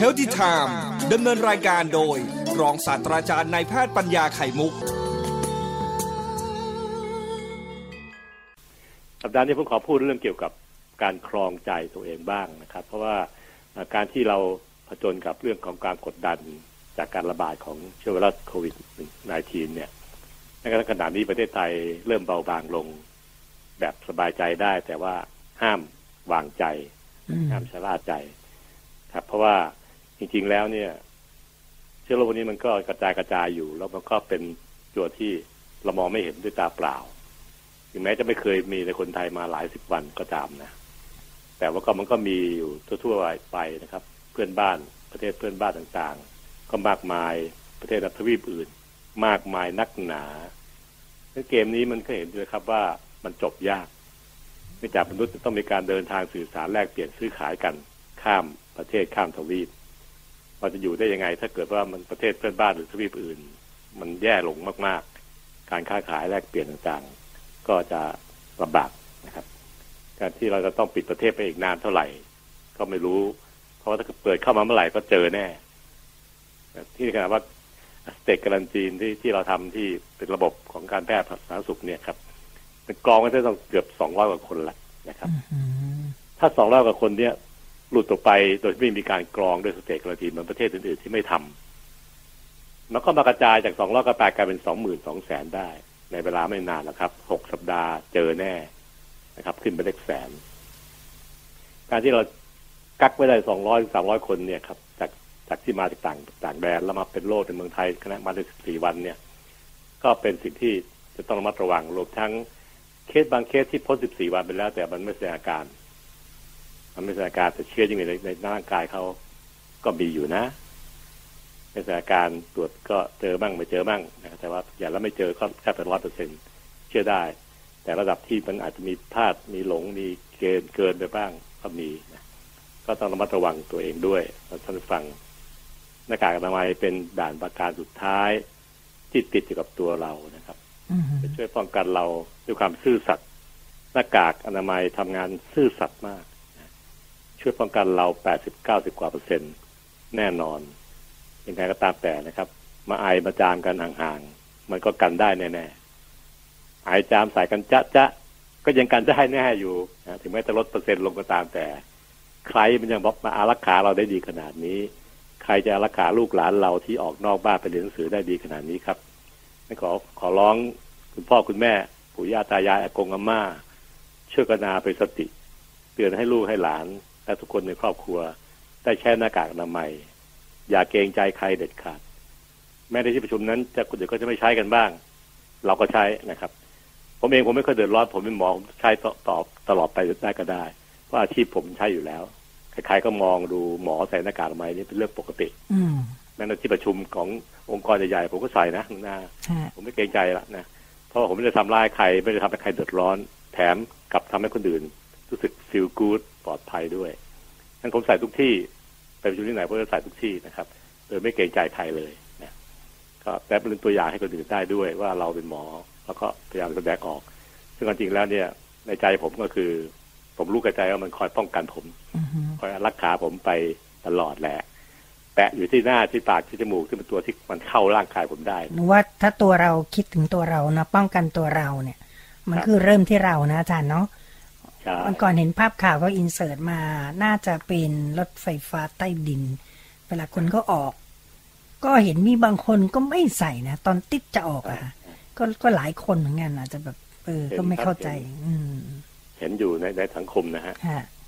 h e a l t h y Time ดำเนินรายการโดย รองศาสตราจารย์นายแพทย์ปัญญาไข่มุก สัปดาห์นี้ผมขอพูดเรื่องเกี่ยวกับการครองใจตัวเองบ้างนะครับ เพราะว่าการที่เราผจญกับเรื่องของการกดดันจากการระบาดของเชื้อไวรัสโควิด -19 เนี่ยในขณะนี้ประเทศไทยเริ่มเบาบางลง แบบสบายใจได้ แต่ว่าห้ามวางใจห้ามชะล่าใจ ครับ เพราะว่า จริงๆแล้วเนี่ยเชื้อโรคนี้มันก็กระจายกระจายอยู่ แล้วมันก็เป็นตัวที่เรามองไม่เห็นด้วยตาเปล่า ถึงแม้จะไม่เคยมีในคนไทยมาหลายสิบวันก็ตามนะ แต่ว่าก็มันก็มีอยู่ทั่วๆไปนะครับ เพื่อนบ้านประเทศเพื่อนบ้านต่างๆ ก็มากมายประเทศทวีปอื่น มากมายนักหนาเกมนี้มันก็เห็นด้วยครับว่ามันจบยากเนื่องจากมนุษย์จะต้องมีการเดินทางสื่อสารแลกเปลี่ยนซื้อขายกัน ข้ามประเทศข้ามทวีป เราจะอยู่ได้ยังไง ถ้าเกิดว่ามันประเทศเพื่อนบ้านหรือทวีปอื่น มันแย่ลงมาก ๆ การค้าขายแลกเปลี่ยนต่างๆ ก็จะลำบากนะครับ การที่เราจะต้องปิดประเทศไปอีกนานเท่าไหร่ ก็ไม่รู้ เพราะว่าถ้าเปิดเข้ามาเมื่อไหร่ก็เจอแน่ที่ขนาดว่าสเต็กการันตีนที่ที่เราทำที่เป็นระบบของการแพทย์สาธารณสุขเนี่ยครับเป็นกองก็จะต้องเกือบสองร้อยกว่าคนละนะครับ ถ้าสองร้อยกว่าคนเนี่ย หลุดออกไปโดยไม่มีการกรองด้วยสเตกกระตีเหมือนประเทศอื่นๆที่ไม่ทำมันก็มากระจายจากสองร้อยกระแปดกลายเป็นสองหมื่นสองแสนได้ ในเวลาไม่นานนะครับหกสัปดาห์เจอแน่นะครับ ขึ้นไปเลขแสน การที่เรากักไว้ได้สองร้อยสามร้อยคนเนี่ยครับ จากจากที่มาจากต่างต่างแดนแล้วมาเป็นโรคในเมืองไทยคณะมาได้สิบสี่วันเนี่ย ก็เป็นสิ่งที่จะต้องระมัดระวังรวมทั้งเคสบางเคสที่พ้น14วันไปแล้ว แต่มันไม่แสดงอาการ มันไม่แสดงอาการแต่เชื้อยังอยู่ในในร่างกายเขาก็มีอยู่นะไม่แสดงอาการตรวจก็เจอบ้างไม่เจอบ้างนะแต่ว่าอย่างแล้วไม่เจอก็แค่เป็นร้อยเปอร์เซ็นเชื่อได้ แต่ระดับที่มันอาจจะมีพลาดมีหลงมีเกินเกินไปบ้างก็มีนะก็ต้องระมัดระวังตัวเองด้วยท่านฟังหน้ากากอนามัยเป็นด่านประการสุดท้ายที่ติดอยู่กับตัวเรานะครับจะช่วยป้องกันเราด้วยความซื่อสัตย์หน้ากากอนามัยทำงานซื่อสัตย์มาก ช่วยป้องกันเราแปดสิบเก้าสิบกว่าเปอร์เซ็นต์แน่นอนยังไงก็ตามแต่นะครับ มาไอมาจามกันห่างๆ มันก็กันได้แน่ๆไอจามใส่กันจะจะก็ยังกันได้แน่อยู่ถึงแม้จะลดเปอร์เซ็นต์ลงก็ตามแต่ ใครมันยังบอกมาอารักขาเราได้ดีขนาดนี้ ใครจะอารักขาลูกหลานเราที่ออกนอกบ้านไปเรียนหนังสือได้ดีขนาดนี้ครับขอขอร้องคุณพ่อคุณแม่ปู่ย่าตายายอากงอาม่าช่วยกนาไปสติ เตือนให้ลูกให้หลาน และทุกคนในครอบครัว ได้ใช้หน้ากากอนามัย อย่าเกรงใจใครเด็ดขาด แม้ในที่ประชุมนั้นจะคนอื่นก็จะไม่ใช้กันบ้าง เราก็ใช้นะครับ ผมเองผมไม่เคยเดือดร้อนผมเป็นหมอใช้ตอบตลอดไปได้ก็ได้ เพราะอาชีพผมใช้อยู่แล้วใครๆก็มองดูหมอใส่หน้ากากอนามัยนี่เป็นเรื่องปกติแม้ในที่ประชุมขององค์กรใหญ่ๆผมก็ใส่นะหน้าผมไม่เกรงใจละนะเพราะผมไม่ได้ทำร้ายใครไม่ได้ทำให้ใครเดือดร้อน แถมกับทำให้คนอื่น รู้สึกฟีลกู๊ดปลอดภัยด้วยทั้นผมใส่ทุกที่ไปประชุมที่ไหนผมจะใส่ทุกที่นะครับ โดยไม่เกรงใจใครเลยนะก็แต่เป็นตัวอย่างให้คนอื่นได้ด้วยว่าเราเป็นหมอ แล้วก็พยายามแสดงออก ซึ่งจริงแล้วเนี่ย ในใจผมก็คือ ผมรู้กระใจว่ามันคอยป้องกันผมคอยรักษาผมไปตลอดแหละแปะอยู่ที่หน้าที่ปากที่จมูกที่เป็นตัวที่มันเข้าร่างกายผมได้หนูว่าถ้าตัวเราคิดถึงตัวเรานะป้องกันตัวเราเนี่ย มันคือเริ่มที่เรานะอาจารย์เนาะ วันก่อนเห็นภาพข่าวก็อินเสิร์ตมา น่าจะเป็นรถไฟฟ้าใต้ดิน เวลาคนก็ออก ก็เห็นมีบางคนก็ไม่ใส่นะ ตอนติดจะออกอะก็ก็หลายคนเหมือนกันอาจจะแบบ เออ ก็ไม่เข้าใจ อืเห็นอยู่ในในสังคมนะฮะ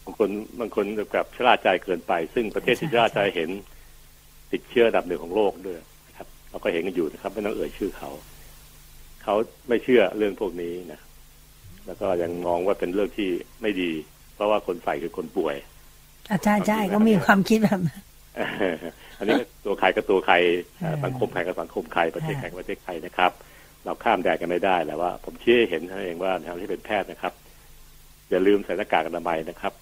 บางคนบางคนแบบชราใจเกินไป ซึ่งประเทศที่ชราใจเห็น ติดเชื้อดับหนึ่งของโลกด้วยนะครับ เราก็เห็นกันอยู่นะครับ ไม่ต้องเอ่ยชื่อเขา เขาไม่เชื่อเรื่องพวกนี้นะ แล้วก็ยังมองว่าเป็นเรื่องที่ไม่ดี เพราะว่าคนใส่คือคนป่วยอาจารย์ใช่ก็มีความคิดแบบอันนี้ตัวใครก็ตัวใครสังคมใครก็สังคมใครประเทศใครประเทศใครนะครับ เราข้ามแดนกันไม่ได้แหละว่า ผมเชื่อเห็นท่านเองว่าทางที่เป็นแพทย์นะครับอย่าลืมใส่หน้ากากอนามัยนะครับ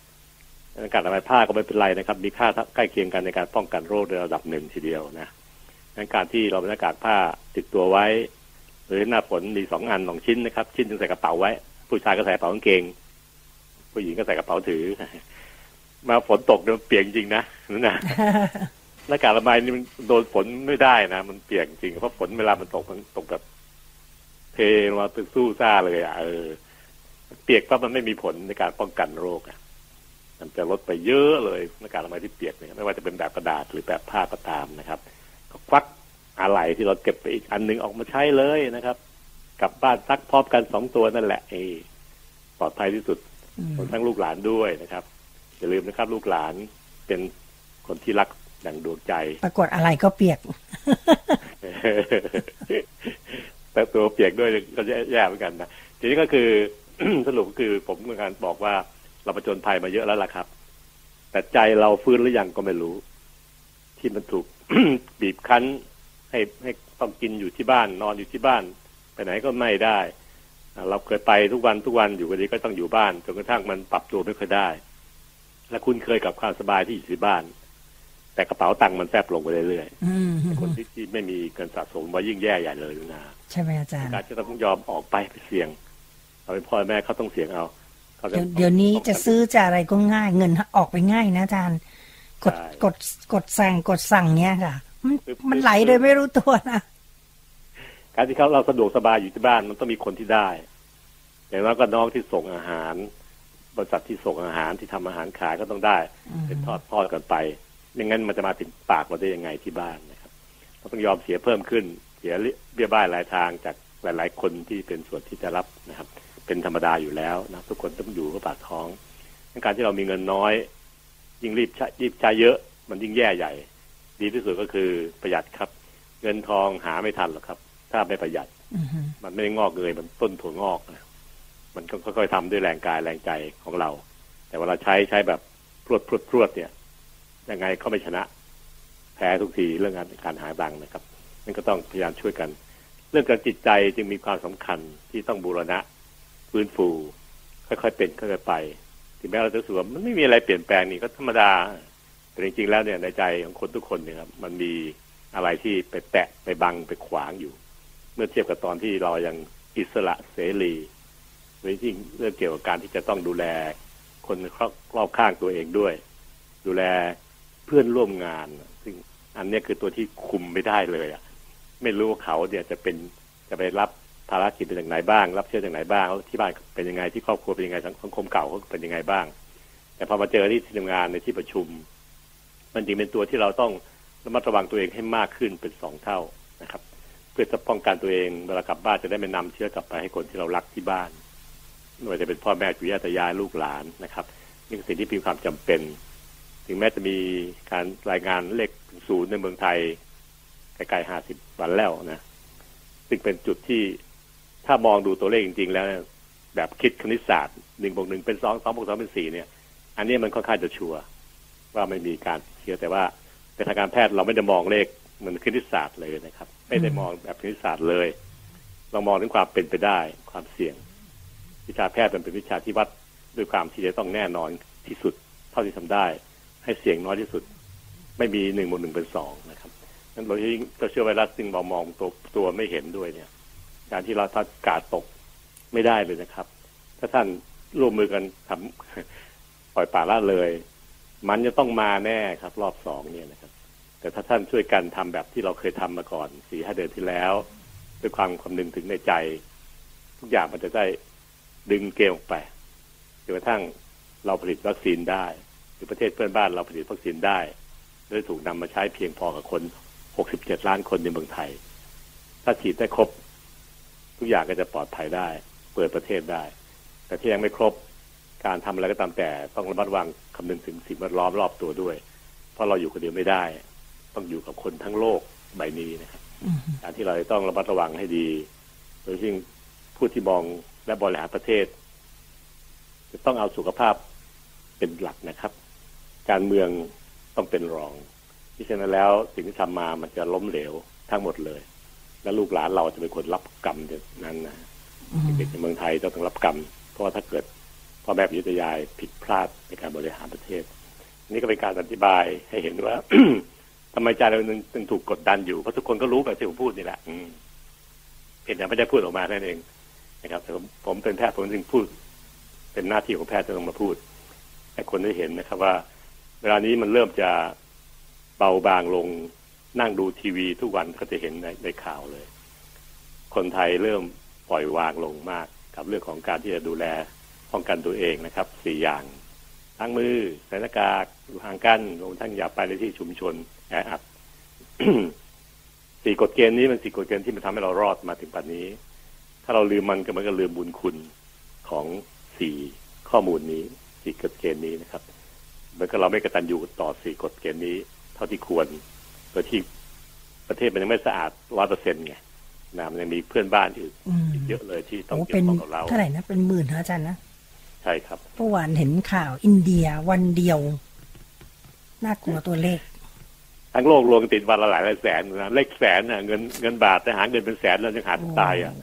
หน้ากากอนามัยผ้าก็ไม่เป็นไรนะครับ มีค่าใกล้เคียงกันในการป้องกันโรคในระดับหนึ่งทีเดียวนะดังการที่เราเป็นหน้ากากผ้าติดตัวไว้ หรือหน้าฝนมีสองอันสองชิ้นนะครับ ชิ้นนึงใส่กระเป๋าไว้ ผู้ชายก็ใส่กระเป๋ากางเกง ผู้หญิงก็ใส่กระเป๋าถือ มาฝนตกเนี่ยเปียกจริงนะนั่นนะหน้ากากอนามัยนี่มันโดนฝนไม่ได้นะมันเปียกจริงเพราะฝนเวลามันตกมันตกแบบเทมาตึกสู้ซ่าเลยอะเออเปียกปั๊บมันไม่มีผลในการป้องกันโรคอะมันจะลดไปเยอะเลยหน้ากากอนามัยที่เปียกเนี่ยไม่ว่าจะเป็นแบบกระดาษหรือแบบผ้าก็ตามนะครับก็ควักอะไหล่ที่เราเก็บไปอีกอันหนึงออกมาใช้เลยนะครับ กลับบ้านซักพร้อมกันสองตัวนั่นแหละเออปลอดภัยที่สุดอืมรวมทั้งลูกหลานด้วยนะครับอย่าลืมนะครับ ลูกหลานเป็นคนที่รักดังดวงใจ ปรากฏอะไรก็เปียก แต่ตัวเปียกด้วยก็แย่เหมือนกันนะทีนี้ก็คือสรุปก็คือผมเหมือนกันบอกว่าเราประจนภัยมาเยอะแล้วล่ะครับ แต่ใจเราฟื้นหรือยังก็ไม่รู้ ที่มันถูกบีบคั้น ให้ให้ต้องกินอยู่ที่บ้าน นอนอยู่ที่บ้าน ไปไหนก็ไม่ได้อ่าเราเคยไปทุกวันทุกวันอยู่กันดีก็ต้องอยู่บ้านจนกระทั่งมันปรับตัวไม่ค่อยได้ และคุณเคยกับความสบายที่อยู่ที่บ้าน แต่กระเป๋าตังค์มันแฟบลงไปเรื่อยอืมๆคนที่ที่ไม่มีเงินสะสมว่ายิ่งแย่ใหญ่เลยนะใช่ไหมอาจารย์การจะต้องยอมออกไปไปเสี่ยงเราเป็นพ่อแม่เขาต้องเสี่ยงเอาเขาจะเดี๋ยวเดี๋ยวนี้จะซื้อจะอะไรก็ง่ายเงินออกไปง่ายนะอาจารย์กดใช่กดกดสั่งกดสั่งเนี้ยค่ะ มันมันไหลโดยไม่รู้ตัวนะ การที่เขาเราสะดวกสบายอยู่ที่บ้านมันต้องมีคนที่ได้ อย่างน้อยก็น้องที่ส่งอาหาร บริษัทที่ส่งอาหารที่ทำอาหารขายก็ต้องได้อืมเป็นทอดทอดกันไปไม่งั้นมันจะมาถึงปากเราได้ยังไงที่บ้านนะครับเราต้องยอมเสียเพิ่มขึ้น เสียเบี้ยบ้ายหลายทางจากหลาย ๆ คนที่เป็นส่วนที่จะรับนะครับ เป็นธรรมดาอยู่แล้วนะทุกคนต้องอยู่กับปากท้องการที่เรามีเงินน้อย ยิ่งรีบใช้รีบใช้เยอะ มันยิ่งแย่ใหญ่ ดีที่สุดก็คือประหยัดครับ เงินทองหาไม่ทันหรอกครับ ถ้าไม่ประหยัดอือฮึมันไม่ได้งอกเงยมันต้นถั่วงอกนะมันก็ค่อยๆทำด้วยแรงกายแรงใจของเรา แต่เวลาใช้ใช้แบบพรวดพรวดพรวดเนี่ยยังไงก็ไม่ชนะ แพ้ทุกทีเรื่องการการหาตังค์นะครับนั่นก็ต้องพยายามช่วยกัน เรื่องการจิตใจจึงมีความสำคัญที่ต้องบูรณะฟื้นฟู ค่อยๆเป็นค่อยๆไปถึงแม้เราจะรู้สึกว่ามันไม่มีอะไรเปลี่ยนแปลงนี่ก็ธรรมดา แต่จริงๆแล้วเนี่ยในใจของคนทุกคนเนี่ยครับมันมีอะไรที่ไปแตะไปบังไปขวางอยู่ เมื่อเทียบกับตอนที่เรายังอิสระเสรีโดยที่เรื่องเกี่ยวกับการที่จะต้องดูแล คนรอบข้างตัวเองด้วย ดูแลเพื่อนร่วมงาน ซึ่งอันนี้คือตัวที่คุมไม่ได้เลยอะ ไม่รู้ว่าเขาเนี่ยจะเป็นจะไปรับภารกิจเป็นอย่างไรบ้าง รับเชื้อจากไหนบ้างที่บ้านเป็นยังไงที่ครอบครัวเป็นยังไงสังคมเก่าเขาเป็นยังไงบ้าง แต่พอมาเจอที่ทำงานในที่ประชุม มันจึงเป็นตัวที่เราต้องระมัดระวังตัวเองให้มากขึ้นเป็นสองเท่านะครับ พื่อจะป้องกันตัวเองเวลากลับบ้านจะได้ไม่นำเชื้อกลับไปให้คนที่เรารักที่บ้านไม่ว่าจะเป็นพ่อแม่ปู่ย่าตายายลูกหลานนะครับนี่คือสิ่งที่มีความจำเป็น ถึงแม้จะมีการรายงานเลขศูนย์ในเมืองไทยใกล้ๆห้าสิบวันแล้วนะซึ่งเป็นจุดที่ถ้ามองดูตัวเลขจริง ๆ แล้ว แบบคิดคณิตศาสตร์หนึ่งบวกหนึ่งเป็นสองสองบวกสองเป็นสี่เนี่ย อันนี้มันค่อนข้างจะชัวร์ว่าไม่มีการเชื้อแต่ว่าในทางการแพทย์เราไม่ได้มองเลขเหมือนคณิตศาสตร์เลยนะครับ ไม่ได้มองแบบคณิตศาสตร์เลยเรามองถึงความเป็นไปได้ ความเสี่ยง วิชาแพทย์เป็นวิชาที่วัดด้วยความที่จะต้องแน่นอนที่สุด เท่าที่ทำได้ ให้เสี่ยงน้อยที่สุด ไม่มีหนึ่งบวกหนึ่งเป็นสองนะครับนั้นเราที่เชื้อไวรัสซึ่งเรามองตัวตัวไม่เห็นด้วยเนี่ย การที่เราถ้ากาดตกไม่ได้เลยนะครับ ถ้าท่านร่วมมือกันทำปล่อยป่าละเลย มันจะต้องมาแน่ครับ รอบสองเนี่ยนะครับ แต่ถ้าท่านช่วยกันทำแบบที่เราเคยทำมาก่อนสี่ห้าเดือนที่แล้ว ด้วยความคำนึงถึงในใจ ทุกอย่างมันจะได้ดึงเกมออกไปจนกระทั่งเราผลิตวัคซีนได้ หรือประเทศเพื่อนบ้านเราผลิตวัคซีนได้และถูกนำมาใช้เพียงพอกับคน 67 ล้านคนในเมืองไทย ถ้าฉีดได้ครบ ทุกอย่างก็จะปลอดภัยได้ เปิดประเทศได้ แต่ที่ยังไม่ครบ การทำอะไรก็ตามแต่ต้องระมัดระวังคำนึงถึงสิ่งแวดล้อมรอบตัวด้วย เพราะเราอยู่คนเดียวไม่ได้ ต้องอยู่กับคนทั้งโลกใบนี้นะครับอือฮึการที่เราจะต้องระมัดระวังให้ดี โดยยิ่งผู้ที่มองและบริหารประเทศ จะต้องเอาสุขภาพเป็นหลักนะครับ การเมืองต้องเป็นรองที่ฉะนั้นแล้วสิ่งที่ทำมามันจะล้มเหลวทั้งหมดเลย และลูกหลานเราจะเป็นคนรับกรรมจากนั้นนะอืมเด็กในเมืองไทยจะต้องรับกรรม เพราะว่าถ้าเกิดพ่อแม่พิจยายผิดพลาดในการบริหารประเทศ นี่ก็เป็นการอธิบายให้เห็นว่า ทำไมใจเราถึงถูกกดดันอยู่เพราะทุกคนก็รู้แบบที่ผมพูดนี่แหละอืมเห็นแต่ไม่ได้พูดออกมานั่นเองนะครับแต่ผมผมเป็นแพทย์ผมจึงพูด เป็นหน้าที่ของแพทย์จะต้องมาพูด ให้คนได้เห็นนะครับ ว่า เวลานี้มันเริ่มจะเบาบางลงนั่งดูทีวีทุกวันก็จะเห็นในในข่าวเลย คนไทยเริ่มปล่อยวางลงมาก กับเรื่องของการที่จะดูแลป้องกันตัวเองนะครับสี่อย่างล้างมือใส่หน้ากากอยู่ห่างกันรวมทั้งอย่าไปในที่ชุมชน แออัดสี่กฎเกณฑ์นี้มันสี่กฎเกณฑ์ที่มันทำให้เรารอดมาถึงปัจจุบันนี้ ถ้าเราลืมมันก็มันก็ลืมบุญคุณของสี่ข้อมูลนี้สี่กฎเกณฑ์นี้นะครับมันก็เราไม่กระตันยูต่อสี่กฎเกณฑ์นี้ เท่าที่ควรโดยที่ประเทศมันยังไม่สะอาดร้อยเปอร์เซ็นต์ไงนะมันยังมีเพื่อนบ้านอื่นอืมอีกเยอะเลยที่ต้องโอ้เกี่เป็ยนวข้องกับเราเท่าไหร่นะเป็นหมื่นนะอาจารย์นะใช่ครับเมื่อวานเห็นข่าวอินเดียวันเดียวน่ากลัวตัวเลข ทั้งโลกรวมกันติดวันละหลายหลายแสนนะเลขแสนน่ะเงินเงินบาทแต่หาเงินเป็นแสนแล้วยังหาตายอะ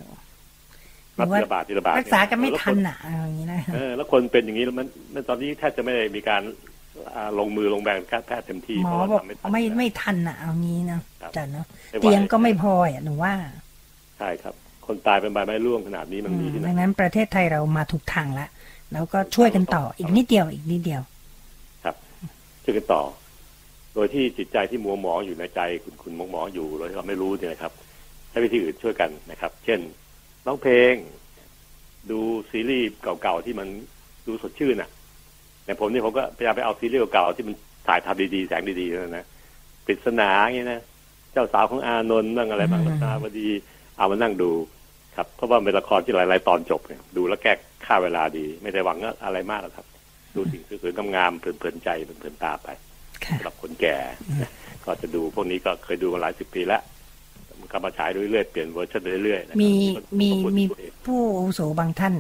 หรือว่าทีละบาททีละบาทรักษากันไม่แล้วทัคนอะเอาอย่างนี้นะเออแล้วคนเป็นอย่างนี้แล้วมันมันตอนนี้แทบจะไม่ได้มีการอ่าลงมือลงแรงการแพทย์เต็มที่หมเพอราะว่าบอกทำไม่ทันไม่แล้วไม่ทันอะเอางี้นะครับอาจารย์เนาะไม่ไหวเตียงก็ไม่พออะหนูว่าใช่ครับ คนตายเป็นใบไม้ร่วงขนาดนี้มันมีที่ไหนดังนั้นประเทศไทยเรามาถูกทางแล้วแล้วก็ช่วยกันต่ออีกนิดเดียวอีกนิดเดียวช่วยกันต่อ โดยที่จิตใจที่มัวหมองอยู่ในใจคุณคุณมัวหมองอยู่โดยที่เราไม่รู้เนี่ยนะครับใช้วิธีอื่นช่วยกันนะครับ เช่นร้องเพลง ดูซีรีส์เก่าๆที่มันดูสดชื่นอะแต่ผมนี่ผมก็พยายามไปเอาซีรีส์เก่าๆที่มันถ่ายทำดีๆแสงดีๆนั่นนะปริศนาอย่างเงี้ยนะเจ้าสาวของอานนท์บ้างอะไรบ้างรัตนาวดีเอามานั่งดูครับเพราะว่าเป็นละครที่หลาย ๆ ตอนจบเนี่ยดูแล้วแก้ค่าเวลาดี ไม่ได้หวังอะไรมากหรอกครับ ดูสิ่งสวยๆงามๆเพลินๆใจเพลินๆตาไป สำหรับคนแก่นะก็จะดูพวกนี้ก็เคยดูมาหลายสิบปีแล้วมันก็มาฉายเรื่อยๆเปลี่ยนเวอร์ชันเรื่อยๆนะครับมีมีขอบคุณมีตัวเองผู้อาวุโสบางท่าน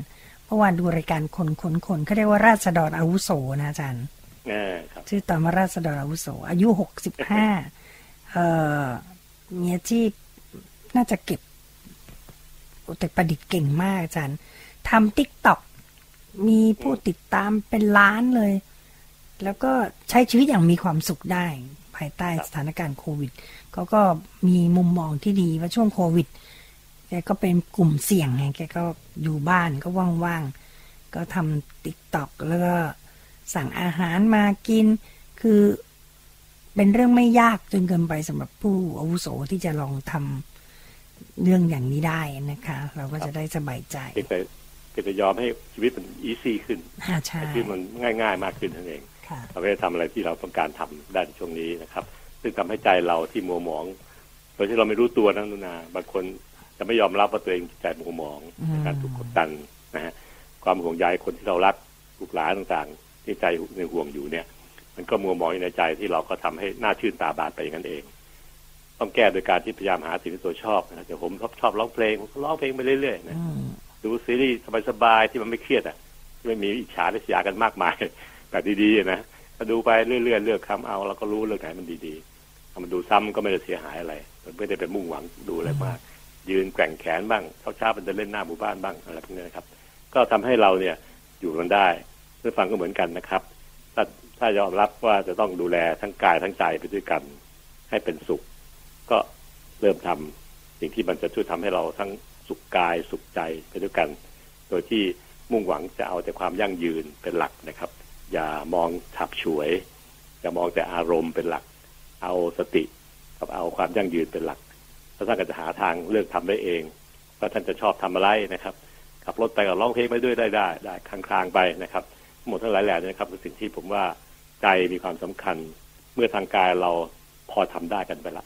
เมื่อวานดูรายการคนคนคนเขาเรียกว่าราษฎรอาวุโสนะอาจารย์แน่ครับชื่อตอนว่าราษฎรอาวุโส อายุหกสิบห้าเอ่อมีอาชีพน่าจะเก็บโอ้แต่ประดิษฐ์เก่งมากอาจารย์ทำ TikTok มีผู้ติดตามเป็นล้านเลย แล้วก็ใช้ชีวิตอย่างมีความสุขได้ ภายใต้สถานการณ์โควิดเขาก็มีมุมมองที่ดีว่าช่วงโควิดแกก็เป็นกลุ่มเสี่ยงไงแกก็อยู่บ้านก็ว่างๆ ก็ทำ TikTok แล้วก็สั่งอาหารมากิน คือเป็นเรื่องไม่ยากจนเกินไปสำหรับผู้อาวุโสที่จะลองทำเรื่องอย่างนี้ได้นะคะ เราก็จะได้สบายใจเพียงแต่เพียงแต่ยอมให้ชีวิตมัน easy ขึ้นอ่าใช่ให้ชีวิตมันง่าย ๆ มากขึ้นนั่นเองค่ะ เราไม่ได้ทำอะไรที่เราต้องการทำได้ในช่วงนี้นะครับ ซึ่งทำให้ใจเราที่มัวหมอง โดยที่เราไม่รู้ตัวนะนุนาบางคนจะไม่ยอมรับว่าตัวเองจิตใจมัวหมองอืมในการถูกกดดันนะฮะความห่วงใยคนที่เรารักลูกหลานต่างๆ ที่ใจในห่วงอยู่เนี่ย มันก็มัวหมองอยู่ในใจที่เราก็ทำให้หน้าชื่นตาบานไปอย่างนั้นเอง ต้องแก้โดยการที่พยายามหาสิ่งที่ตัวชอบนะแต่ผมชอบชอบร้องเพลงผมก็ร้องเพลงไปเรื่อยๆนะอืมดูซีรีส์สบายๆที่มันไม่เครียดอะที่ไม่มีอิจฉาริษยากันมากมาย แบบดีๆนะก็ดูไปเรื่อยๆเลือกคำเอาเราก็รู้เรื่องไหนมันดีๆถ้ามันดูซ้ำก็ไม่ได้เสียหายอะไรมันไม่ได้ไปมุ่งหวังดูอะไรมาก ยืนแกว่งแขนบ้างเช้าๆมันจะเล่นหน้าหมู่บ้านบ้างอะไรพวกนี้นะครับ ก็ทำให้เราเนี่ยอยู่กันได้เพื่อฟังก็เหมือนกันนะครับ ถ้าถ้ายอมรับว่าจะต้องดูแลทั้งกายทั้งใจไปด้วยกัน ให้เป็นสุข ก็เริ่มทำสิ่งที่มันจะช่วยทำให้เราทั้งสุขกายสุขใจไปด้วยกัน โดยที่มุ่งหวังจะเอาแต่ความยั่งยืนเป็นหลักนะครับ อย่ามองฉับฉวย อย่ามองแต่อารมณ์เป็นหลัก เอาสติกับเอาความยั่งยืนเป็นหลักถ้าท่านก็จะหาทางเลือกทำได้เองว่าท่านจะชอบทำอะไรนะครับขับรถไปกับร้องเพลงไปด้วยได้ได้ได้คลางๆไปนะครับหมดทั้งหลายแหล่นะครับเป็นสิ่งที่ผมว่าใจมีความสำคัญ เมื่อทางกายเราพอทำได้กันไปละ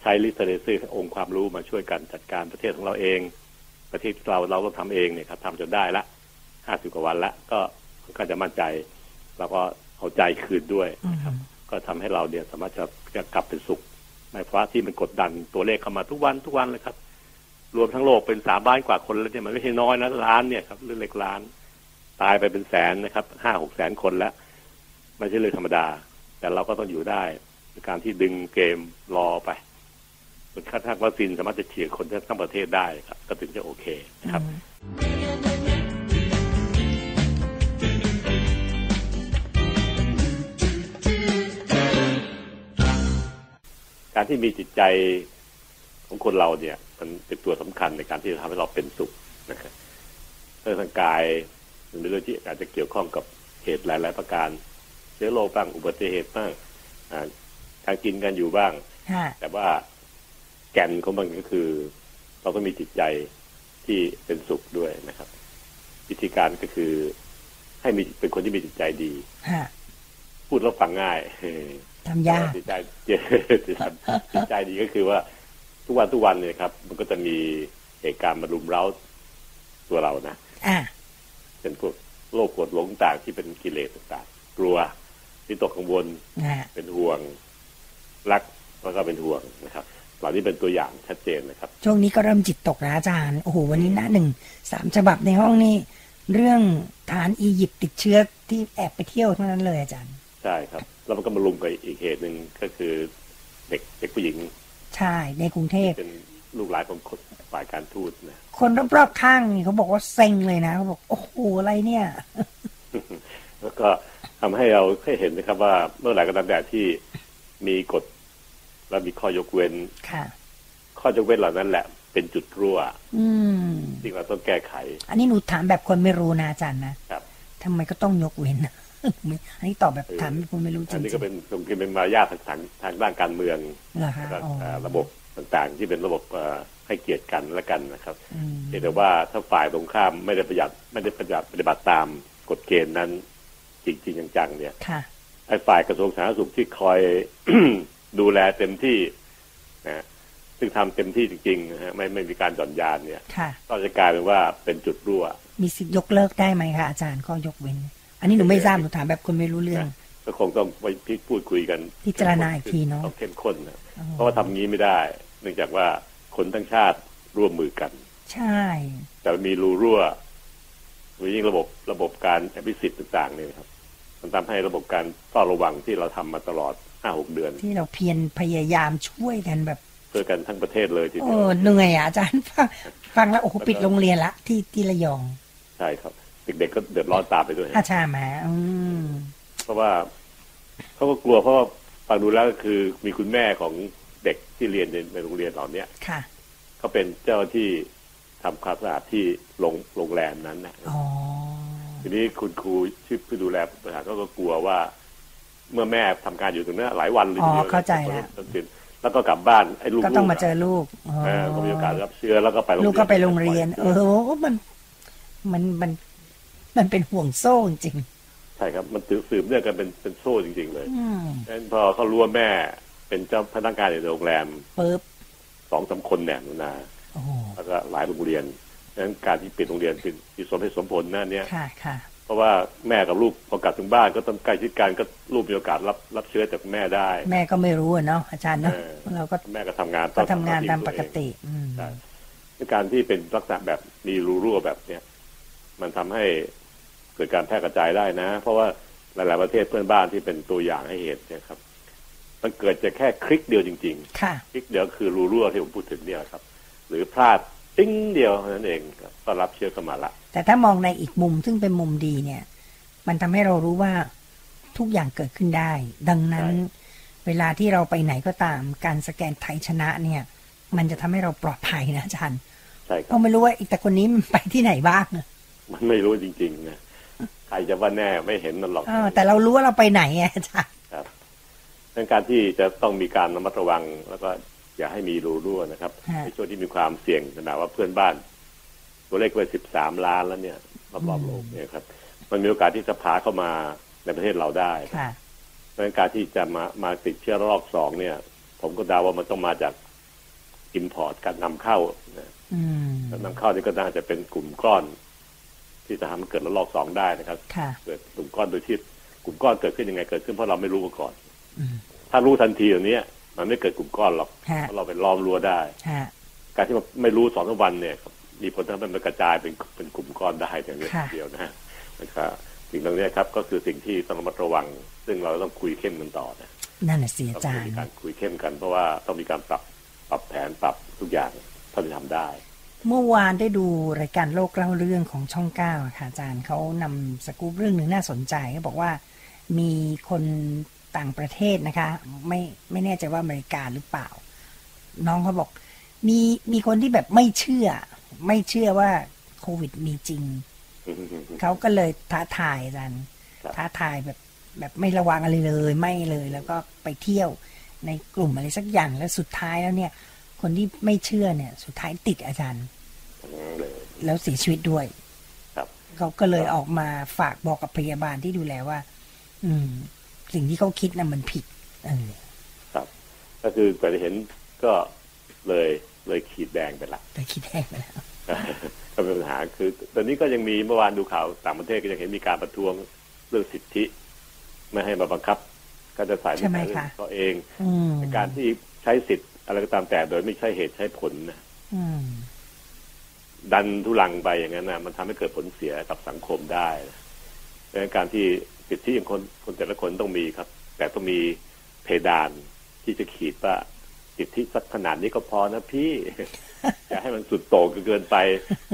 ใช้ลิสเทเรซีองค์ความรู้มาช่วยกันจัดการประเทศของเราเอง ประเทศเราเราต้องทำเองเนี่ยครับทำจนได้ละห้าสิบกว่าวันละก็ก็จะมั่นใจ แล้วก็เอาใจคืนด้วยอืมก็ทำให้เราเนี่ยสามารถจะจะกลับเป็นสุขในภาวะที่มันกดดันตัวเลขเข้ามาทุกวันทุกวันเลยครับ รวมทั้งโลกเป็นสามล้านกว่าคนแล้วเนี่ยมันไม่ใช่น้อยนะล้านเนี่ยครับเรื่องเล็กล้าน ตายไปเป็นแสนนะครับห้าหกแสนคนแล้วไม่ใช่เรื่องธรรมดา แต่เราก็ต้องอยู่ได้ในการที่ดึงเกมรอไปจนกระทั่งวัคซีนสามารถจะฉีดคนทั้งประเทศได้ครับ ก็ถึงจะโอเคนะครับ การที่มีจิตใจของคนเราเนี่ย มันเป็นตัวสำคัญในการที่จะทำให้เราเป็นสุขนะครับเรื่องทางกายมันเป็นเรื่องที่อาจจะเกี่ยวข้องกับเหตุหลาย ๆ ประการเชื้อโรคบ้างอุบัติเหตุบ้างอ่าทางกินกันอยู่บ้างค่ะแต่ว่าแก่นของมันก็คือ เราต้องมีจิตใจที่เป็นสุขด้วยนะครับ วิธีการก็คือ ให้มีเป็นคนที่มีจิตใจดีค่ะพูดแล้วฟังง่าย ทำยากจิตใจจิตใจจิตใจดีก็คือว่า ทุกวันทุกวันเนี่ยครับ มันก็จะมีเหตุการณ์มารุมเร้าตัวเรานะอ่าเป็นพวกโรคปวดหลงต่างที่เป็นกิเลสต่างๆกลัววิตกกังวลอ่าเป็นห่วงรักแล้วก็เป็นห่วงนะครับเหล่านี้เป็นตัวอย่างชัดเจนนะครับ ช่วงนี้ก็เริ่มจิตตกนะอาจารย์โอ้โหวันนี้หน้าหนึ่งสามฉบับในห้องนี้เรื่องฐานอียิปต์ติดเชื้อที่แอบไปเที่ยวเท่านั้นเลยอาจารย์ ใช่ครับ แล้วมันก็มาลุมกับอีกเหตุหนึ่งก็คือเด็กเด็กผู้หญิง ใช่ในกรุงเทพเป็นลูกหลานของคนฝ่ายการทูตนะคนรอบๆข้างนี่เขาบอกว่าเซ็งเลยนะเขาบอกโอ้โหอะไรเนี่ย แล้วก็ทำให้เราให้เห็นนะครับว่าเมื่อไหร่ก็ตามแต่ที่มีกฎและมีข้อยกเว้นค่ะ ข้อยกเว้นเหล่านั้นแหละเป็นจุดรั่ว อืมที่เราต้องแก้ไข อันนี้หนูถามแบบคนไม่รู้นะอาจารย์นะครับทำไมก็ต้องยกเว้น อันนี้ตอบแบบถามคนไม่รู้จริอันงนี้ก็เป็นตรงที่เป็นมารยาททางทางทางด้านการเมืองๆเหรอคะแล้วก็อ๋อเอ่อระบบต่างๆ ที่เป็นระบบเอ่อให้เกียรติกันและกันนะครับอืมเพียงแต่ว่าถ้าฝ่ายตรงข้ามไม่ได้ประหยัดไม่ได้ประหยัดปฏิบัติตามกฎเกณฑ์นั้น จริงๆจังๆเนี่ยค่ะไอ้ฝ่ายกระทรวงสาธารณสุขที่คอยดูแลเต็มที่นะซึ่งทำเต็มที่จริงๆนะฮะไม่ไม่มีการหย่อนยานเนี่ยค่ะก็จะกลายเป็นว่าเป็นจุดรั่ว มีสิทธิ์ยกเลิกได้ไหมคะอาจารย์ข้อยกเว้นอั นนี้หนูไม่ทราบหนูถามแบบคนไม่รู้เรื่องนะก็คงต้องไปพูดคุยกันพิจารณาอีกทีเนอะต้องเข้มข้นนะอ๋อเพราะว่าทำงี้ไม่ได้ เนื่องจากว่าคนทั้งชาติร่วมมือกัน ใช่ แต่มีรูรั่วหรือยิ่งระบบระบบการอภิสิทธิ์ต่างๆเนี่ยครับ มันทำให้ระบบการเฝ้าระวังที่เราทำมาตลอดห้าหกเดือน ที่เราเพียรพยายามช่วยกันแบบเพื่อกันทั้งประเทศเลยทีเดีโอ้ยวเหนื่อยอะอาจารย์ฟังฟังแล้วโอ้โหปิดโรงเรียนละที่ที่ระยอง ใช่ครับ เด็กๆก็เดือดร้อนตามไปด้วยอาชามาอืมเพราะว่าเขาก็กลัวเพราะว่าฟังดูแล้วก็คือมีคุณแม่ของเด็กที่เรียนในในโรงเรียนเหล่าเนี้ยค่ะเขาเป็นเจ้าหน้าที่ทำความสะอาดที่โรงโรงแรมนั้นนะอ๋อทีนี้คุณครูที่ผู้ดูแลปัญหาก็ก็กลัวว่า เมื่อแม่ทำการอยู่ตรงนั้นหลายวันเลยอ๋อทีดียวเข้าใจแล้วแล้วก็กลับบ้านไอ้ลูกก็ต้องมาๆะเจอลูกอ๋อเออก็มีโอกาสรับเชื้อแล้วก็ไปโรงลูเรีกยนก็ไปโรงเรียน เออมันมันมัน มันเป็นห่วงโซ่จริงใช่ครับมันสืบเนื่องกันเป็นเป็นโซ่จริง ๆ เลยๆอืมดังนั้นพอเขารู้ว่าแม่ เป็นเจ้าพนักงานในโรงแรมปึ๊บสองสามคนเนี่ยนาโอ้โหแล้วก็หลายโรงเรียนดังนั้นการที่ปิดโรงเรียนเป็นที่สมเหตุสมผลนะเนี่ยค่ะค่ะเพราะว่าแม่กับลูกพอกลับถึงบ้านก็ต้องใกล้ชิดกันก็ลูกมีโอกาสรับรับเชื้อจากแม่ได้ แม่ก็ไม่รู้อะเนาะอาจารย์เนาะเออเราก็แม่ก็ทำงานก็ทำงานหตามที่ปตัวกเองติอืมใช่ในการที่เป็นลักษณะแบบมีรูรั่วแบบเนี้ยมันทำให้ เกิดการแพร่กระจายได้นะ เพราะว่าหลาย ๆ ประเทศเพื่อนบ้านที่เป็นตัวอย่างให้เห็นเนี่ยครับ มันเกิดจะแค่คลิกเดียวจริงค่ะๆคลิกเดียวคือรูรั่วที่ผมพูดถึงเนี่ยครับ หรือพลาดติ้งเดียวเท่านั้นเองครับก็รับเชื้อเข้ามาละ แต่ถ้ามองในอีกมุมซึ่งเป็นมุมดีเนี่ย มันทำให้เรารู้ว่าทุกอย่างเกิดขึ้นได้ ดังนั้น เวลาที่เราไปไหนก็ตาม การสแกนไทยชนะเนี่ย มันจะทำให้เราปลอดภัยนะอาจารย์ใช่คเพรับราะไม่รู้ว่าอีกแต่คนนี้มันไปที่ไหนบ้างมันไม่รู้จริงๆนะ ใครจะว่าแน่ไม่เห็นมันหรอกเออแต่เรารู้ว่าเราไปไหนไงอาจารย์ครับดังการที่จะต้องมีการระมัดระวัง แล้วก็อย่าให้มีรูรั่วนะครับฮะในช่วงที่มีความเสี่ยงขนาดว่าเพื่อนบ้าน ตัวเลขไปสิบสามล้านแล้วเนี่ยรอบๆโลกเนี่ยครับ มันมีโอกาสที่จะพาเข้ามาในประเทศเราได้ค่ะเพราะฉะนั้นการที่จะมามาติดเชื้อระลอกสองเนี่ย ผมก็เดาว่ามันต้องมาจากอิมพอร์ตการนำเข้านะอืมการนำเข้านี่ก็น่าจะเป็นกลุ่มก้อน ที่จะทำให้เกิดระลอกสองได้นะครับ ค่ะ เกิดกลุ่มก้อนโดยที่กลุ่มก้อนเกิดขึ้นยังไงเกิดขึ้นเพราะเราไม่รู้มาก่อน อืม ถ้ารู้ทันทีอย่างนี้ย มันไม่เกิดกลุ่มก้อนหรอกฮะ เพราะเราไปล้อมรั้วได้ ฮะ การที่มันไม่รู้สองสามวันเนี่ยครับมีผลทำให้มันกระจายเป็นเป็นกลุ่มก้อนได้อย่างเดียวค่ะ เดียวนะฮะนะครับสิ่งเหล่านี้ครับก็คือสิ่งที่ต้องระมัดระวัง ซึ่งเราต้องคุยเข้มกันต่อนะนั่นน่ะสิต้อาองจารมีย์ การคุยเข้มกันเพราะว่าต้องมีการปรับปรับแผนปรับทุกอย่างเท่าที่ทำได้ เมื่อวานได้ดูรายการโลกเล่าเรื่องของช่องเก้าอะค่ะอาจารย์เขานำสกู๊ปเรื่องหนึ่งน่าสนใจเขาบอกว่ามีคนต่างประเทศนะคะ ไม่ไม่แน่ใจว่าอเมริกาหรือเปล่า น้องเขาบอก มีมีคนที่แบบไม่เชื่อ ไม่เชื่อว่าโควิดมีจริง เขาก็เลยท้าทายอาจารย์ครับท้าทายแบบแบบไม่ระวังอะไรเลย ไม่เลย แล้วก็ไปเที่ยวในกลุ่มอะไรสักอย่างแล้วสุดท้ายแล้วเนี่ย คนที่ไม่เชื่อเนี่ย สุดท้ายติดอาจารย์ทั้งนั้นเลยแล้วเสียชีวิตด้วยครับเขาก็เลยออกมาฝากบอกกับพยาบาลที่ดูแลว่า อืม สิ่งที่เขาคิดน่ะมันผิดเออครับ ก็คือกว่าจะเห็นก็เลยเลยขีดแดงไปละแต่คิดแห้งไปแล้วก็เป็นปัญหาคือ ตอนนี้ก็ยังมีเมื่อวานดูข่าวต่างประเทศก็ยังเห็นมีการประท้วงเรื่องสิทธิ ไม่ให้มาบังคับ ก็จะใส่ใช่ไหมเรื่องคะตัวเองอืมในการที่ใช้สิทธิ์ อะไรก็ตามแต่โดยไม่ใช่เหตุใช้ผลนะอืมดันทุลังไปอย่างนั้นนะมันทำให้เกิดผลเสียกับสังคมได้ดังนั้นการที่สิทธิของคนคนแต่ละคนต้องมีครับ แต่ต้องมีเพดานที่จะขีดว่าสิทธิสักขนาดนี้ก็พอนะพี่อย่าให้มันสุดโต่งเกินไป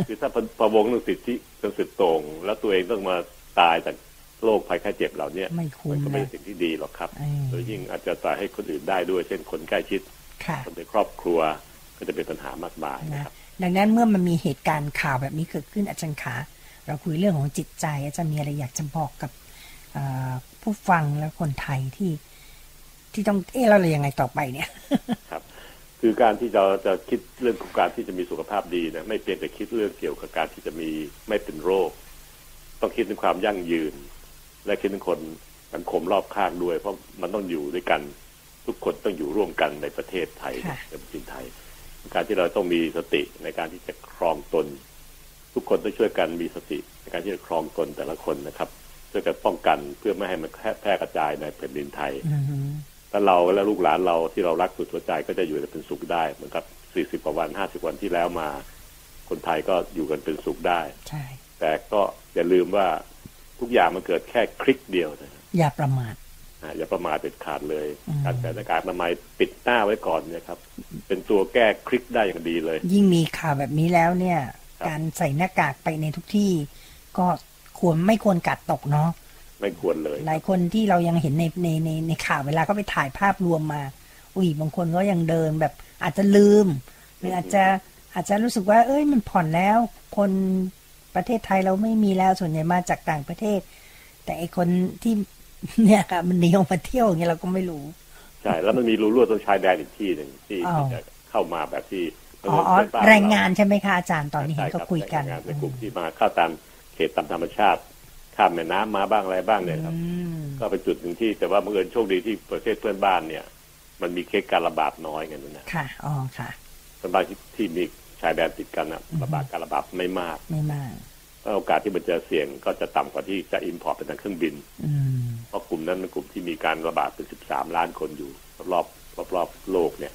คือถ้าพะวงเรื่องสิทธิจนสุดโต่งแล้วตัวเองต้องมาตายจากโรคภัยไข้เจ็บเหล่าเนี้ยไม่คุ้มัมนก็ไม่นะใช่สิ่งที่ดีหรอกครับอืมโดยยิ่งอาจจะตายให้คนอื่นได้ด้วย เช่นคนใกล้ชิด ค่ะคนในครอบครัวก็จะเป็นปัญหามากมายนะนะครับดังนั้นเมื่อมันมีเหตุการณ์ข่าวแบบนี้เกิดขึ้นอาจารย์ขาเราคุยเรื่องของจิตใจ อาจารย์มีอะไรอยากจะบอกกับเอ่อผู้ฟังและคนไทยที่ที่ต้องเอ๊ะเราเลยยังไงต่อไปเนี่ยคือการที่เราจะคิดเรื่องของการที่จะมีสุขภาพดีนะไม่เพียงแต่คิดเรื่องเกี่ยวกับการที่จะมีไม่เป็นโรค ต้องคิดถึงความยั่งยืน และคิดถึงคนสังคมรอบข้างด้วย เพราะมันต้องอยู่ด้วยกัน ทุกคนต้องอยู่ร่วมกันในประเทศไทยค่ะในประเทศไทย การที่เราต้องมีสติในการที่จะครองตน ทุกคนต้องช่วยกันมีสติในการที่จะครองตนแต่ละคนนะครับช่วยกันป้องกันเพื่อไม่ให้มันแพร่กระจายในแผ่นดินไทยอือฮึถ้าเราและลูกหลานเราที่เรารักสุดหัวใจก็จะอยู่กันเป็นสุขได้เหมือนกับ40กว่าวัน50วันที่แล้วมา คนไทยก็อยู่กันเป็นสุขได้ใช่แต่ก็อย่าลืมว่าทุกอย่างมันเกิดแค่คลิกเดียวนะฮะอย่าประมาทนะ อย่าประมาทเด็ดขาดเลยอืมการใส่หน้ากากอนามัยปิดหน้าไว้ก่อนเนี่ยครับ เป็นตัวแก้คลิกได้อย่างดีเลย ยิ่งมีข่าวแบบนี้แล้วเนี่ยครับการใส่หน้ากากไปในทุกที่ ก็ควรไม่ควรกัดตกเนาะไม่ควรเลย หลายคนที่เรายังเห็นในในในในข่าวเวลาเขาไปถ่ายภาพรวมมา อุ้ยบางคนก็ยังเดินแบบอาจจะลืม หรืออาจจะอาจจะรู้สึกว่า เอ้ยมันผ่อนแล้ว คนประเทศไทยเราไม่มีแล้วส่วนใหญ่มาจากต่างประเทศ แต่ไอคนที่ เนี่ยค่ะมันหนีออกมาเที่ยวอย่างเงี้ยเราก็ไม่รู้ ใช่ แล้วมันมีรูรั่วตรงชายแดนอีกที่หนึ่งที่อ้าวที่จะเข้ามาแบบที่อ๋ออ๋อเพื่นบ้นเแรงงานใช่ไหมคะอาจารย์ตอนนี้เห็นใช่เขารับคุยกันแรงงานในกลุ่มที่มาเข้าตามเขตตามธรรมชาติข้ามแม่น้ำมาบ้างอะไรบ้างเนี่ยครับอืมก็เป็นจุดหนึ่งที่แต่ว่าบังเอิญโชคดีที่ประเทศเพื่อนบ้านเนี่ย มันมีเคสการระบาดน้อยกันนะค่ะอ๋อค่ะเพื่อนบ้านที่ที่มีชายแดนติดกันนะอือฮึระบาดการระบาดไม่มากไม่มากก็โอกาสที่มันจะเสี่ยงก็จะต่ำกว่าที่จะ import เป็นทางเครื่องบิน อืม เพราะกลุ่มนั้นเป็นกลุ่มที่มีการระบาดเป็น 13 ล้านคนอยู่ รอบรอบรอบโลกเนี่ย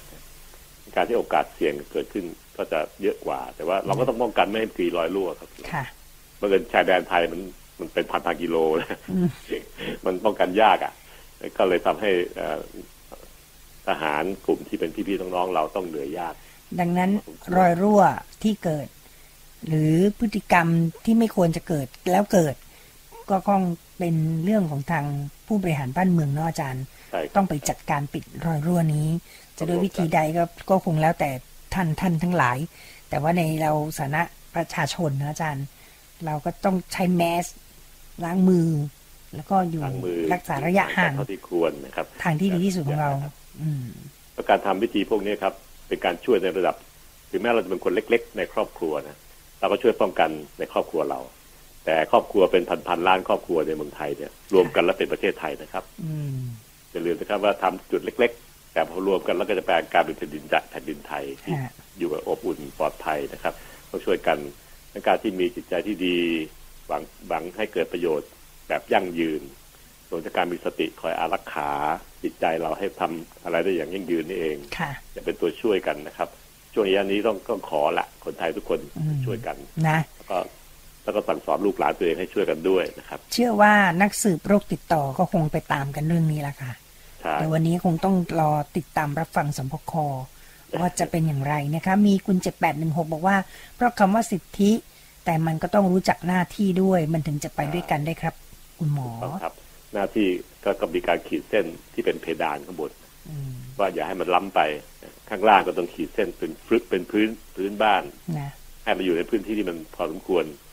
การที่โอกาสเสี่ยงเกิดขึ้นก็จะเยอะกว่า แต่ว่าเราก็ต้องป้องกันไม่ให้มีรอยรั่วครับค่ะบังเอิญชายแดนไทยมันมันเป็นพันพันกิโลนะอืมมันป้องกันยากอะ ก็เลยทำให้เอ่อทหารกลุ่มที่เป็นพี่ๆน้องๆเราต้องเหนื่อยยาก ดังนั้นรอยรั่วที่เกิด หรือพฤติกรรมที่ไม่ควรจะเกิดแล้วเกิด ก็ต้อง เป็นเรื่องของทางผู้บริหารบ้านเมืองเนาะอาจารย์ใช่ครับต้องไปจัดการปิดรอยรั่วนี้ จะด้วยวิธีใดก็ก็คงแล้วแต่ท่านท่านทั้งหลาย แต่ว่าในเราสานะประชาชนนะอาจารย์ เราก็ต้องใช้แมสล้างมือ แล้วก็อยู่ล้างมือรักษาระยะห่างเท่าที่ควรนะครับ ทางที่ดีที่สุดของเรา อืมแล้วการทำวิธีพวกนี้ครับ เป็นการช่วยในระดับ ถึงแม้เราจะเป็นคนเล็ก ๆ ในครอบครัวนะเราก็ช่วยป้องกันในครอบครัวเรา แต่ครอบครัวเป็นพันๆล้านครอบครัวในเมืองไทยเนี่ยรวมกันแล้วเป็นประเทศไทยนะครับอืมอย่าลืมนะครับว่าทำจุดเล็ก ๆ แต่พอรวมกันแล้วก็จะแปลงกลารเป็นแผ่นดินจักแผ่นดินไทยที่ฮะอยู่กับอบอุ่นปลอดภัยนะครับต้องช่วยกันในการที่มีจิตใจที่ดีหวังหวังให้เกิดประโยชน์แบบยั่งยืนรวมจากการมีสติคอยอารักขาจิตใจเราให้ทำอะไรได้อย่างยั่งยืนนี่เองค่ะจะเป็นตัวช่วยกันนะครับ ช่วงระยะนี้ต้องต้องขอละคนไทยทุกคนอืมช่วยกันนะแล้วก็ แล้วก็สั่งสอนลูกหลานตัวเองให้ช่วยกันด้วยนะครับ เชื่อว่านักสืบโรคติดต่อก็คงไปตามกันเรื่องนี้แหละค่ะใช่เดี๋ยววันนี้คงต้องรอติดตามรับฟังสมพคว่าจะเป็นอย่างไรนะคะ มีคุณเจ็ดแปดหนึ่งหกบอกว่า เพราะคำว่าสิทธิ แต่มันก็ต้องรู้จักหน้าที่ด้วย มันถึงจะไปด้วยกันได้ครับ คุณหมอต้องครับ หน้าที่ก็ก็มีการขีดเส้นที่เป็นเพดานข้างบนอืมว่าอย่าให้มันล้ำไปข้างล่างก็ต้องขีดเส้นเป็นพื้นเป็นพื้นพื้นบ้านนะให้มันอยู่ในพื้นที่ที่มันพอสมควรกับ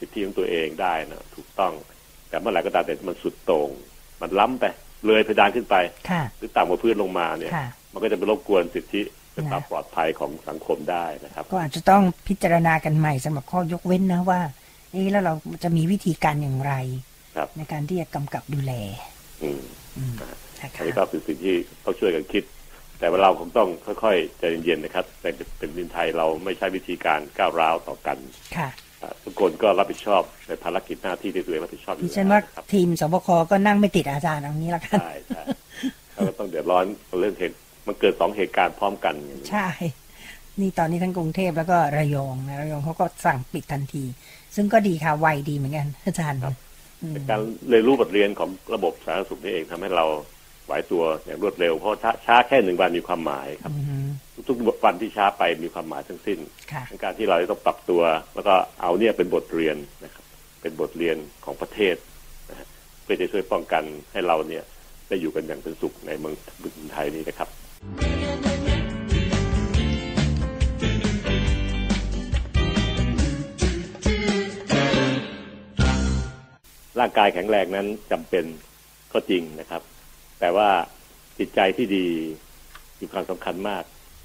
สิทธิของตัวเองได้นะถูกต้อง แต่เมื่อไหร่ก็ตามแต่ที่มันสุดโต่งมันล้ำไปเลยเพดานขึ้นไปค่ะหรือต่ำกว่าพื้นลงมาเนี่ยค่ะมันก็จะไปรบกวนสิทธิและความนะปลอดภัยของสังคมได้นะครับ ก็อาจจะต้องพิจารณากันใหม่สำหรับข้อยกเว้นนะว่าเอ๊ะแล้วเราจะมีวิธีการอย่างไรครับในการที่จะกำกับดูแล อืมอืมนะอันคะนี้ก็คือสิ่งที่ต้องช่วยกันคิด แต่ว่าเราคงต้องค่อยๆใจเย็นๆนะครับ แต่เป็นดินไทยเราไม่ใช้วิธีการก้าวร้าวต่อกันค่ะอ่า ทุกคนก็รับผิดชอบในภารกิจหน้าที่ที่ตัวเองรับผิดชอบอยู่ดิฉันว่าแล้วนะครับทีมสบคก็นั่งไม่ติดอาจารย์เอางี้ละกันใช่ใช่เขาก็ต้องเดือดร้อนเรื่องเหตุมันเกิดสองเหตุการณ์พร้อมกันอย่างนี้ใช่ นี่ตอนนี้ทั้งกรุงเทพแล้วก็ระยองนะระยองเขาก็สั่งปิดทันที ซึ่งก็ดีค่ะไวดีเหมือนกันอาจารย์อืมเป็นการเรียนรู้บทเรียนของระบบสาธารณสุขนี่เองทำให้เรา ไหวตัวอย่างรวดเร็ว เพราะช้าช้าแค่หนึ่งวันมีความหมายครับอืมทุกๆวันที่ช้าไปมีความหมายทั้งสิ้นค่ะในการที่เราจะต้องปรับตัว แล้วก็เอาเนี่ยเป็นบทเรียนนะครับ เป็นบทเรียนของประเทศนะฮะเพื่อจะช่วยป้องกันให้เราเนี่ยได้อยู่กันอย่างเป็นสุขในเมืองเมืองไทยนี้นะครับร่างกายแข็งแรงนั้นจำเป็นก็จริงนะครับ แต่ว่าจิตใจที่ดีมีความสำคัญมาก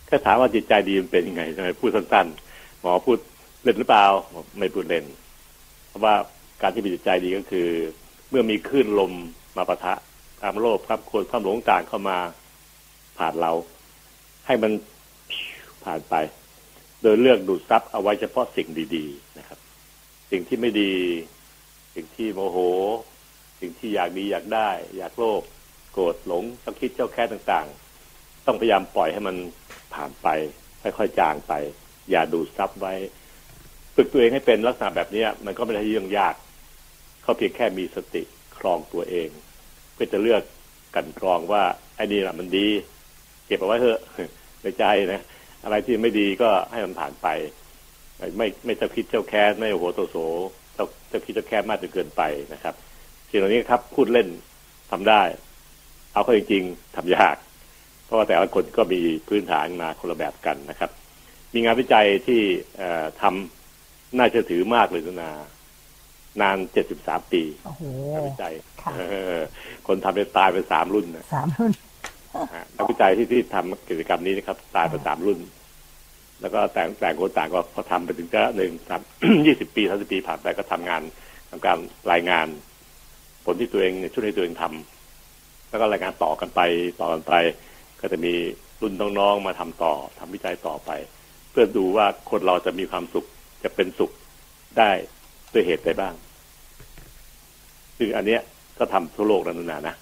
ถ้าถามว่าจิตใจดีมันเป็นยังไงทำไมพูดสั้นๆ หมอพูดเล่นหรือเปล่าไม่พูดเล่น เพราะว่าการที่มีจิตใจดีก็คือ เมื่อมีคลื่นลมมาปะทะความโลภความโกรธความหลงต่างเข้ามาผ่านเรา ให้มันผ่านไป โดยเลือกดูดซับเอาไว้เฉพาะสิ่งดีๆนะครับ สิ่งที่ไม่ดี สิ่งที่โมโห สิ่งที่อยากดีอยากได้ อยากโลภ โกรธหลงต้องคิดเจ้าแค้นต่างๆ ต้องพยายามปล่อยให้มันผ่านไป ค่อยๆจางไป อย่าดูซับไว้ ฝึกตัวเองให้เป็นลักษณะแบบนี้มันก็ไม่ได้เรื่องยากเขาเพียงแค่มีสติครองตัวเองเพื่อจะเลือกกันกรองว่าไอ้นี่แหละมันดี เก็บเอาไว้เถอะในใจนะอะไรที่ไม่ดีก็ให้มันผ่านไป ไม่ไม่จ้าคิดเจ้าแค้นไม่โหโตโสเจ้าเจ้าคิดเจ้าแค้นมากจนเกินไปนะครับสิ่งเหล่านี้ครับพูดเล่นทำได้ เอาเข้าจริงๆทำยาก เพราะว่าแต่ละคนก็มีพื้นฐานมาคนละแบบกันนะครับ มีงานวิจัยที่เอ่อทำน่าเชื่อถือมากเลยนะ นาน73ปีโอ้โหงานวิจัยค่ะเออคนทำเป็นตายไปสามรุ่นนะสามรุ่นฮะนักวิจัยที่ที่ทำกิจกรรมนี้นะครับ ตายไปสามรุ่น แล้วก็แต่งแต่งคนต่างก็พอทำไปถึงก็หนึ่งสามยี่สิบปีสามสิบปีผ่านไปก็ทำงานทำการรายงาน ผลที่ตัวเองเนี่ยช่วยให้ตัวเองทำ แล้วก็รายงานต่อกันไปต่อกันไป ก็จะมีรุ่นน้องๆมาทำต่อทำวิจัยต่อไป เพื่อดูว่าคนเราจะมีความสุขจะเป็นสุขได้ด้วยเหตุใดบ้าง ซึ่งอันเนี้ยก็ทำทั่วโลกแล้วนะนะ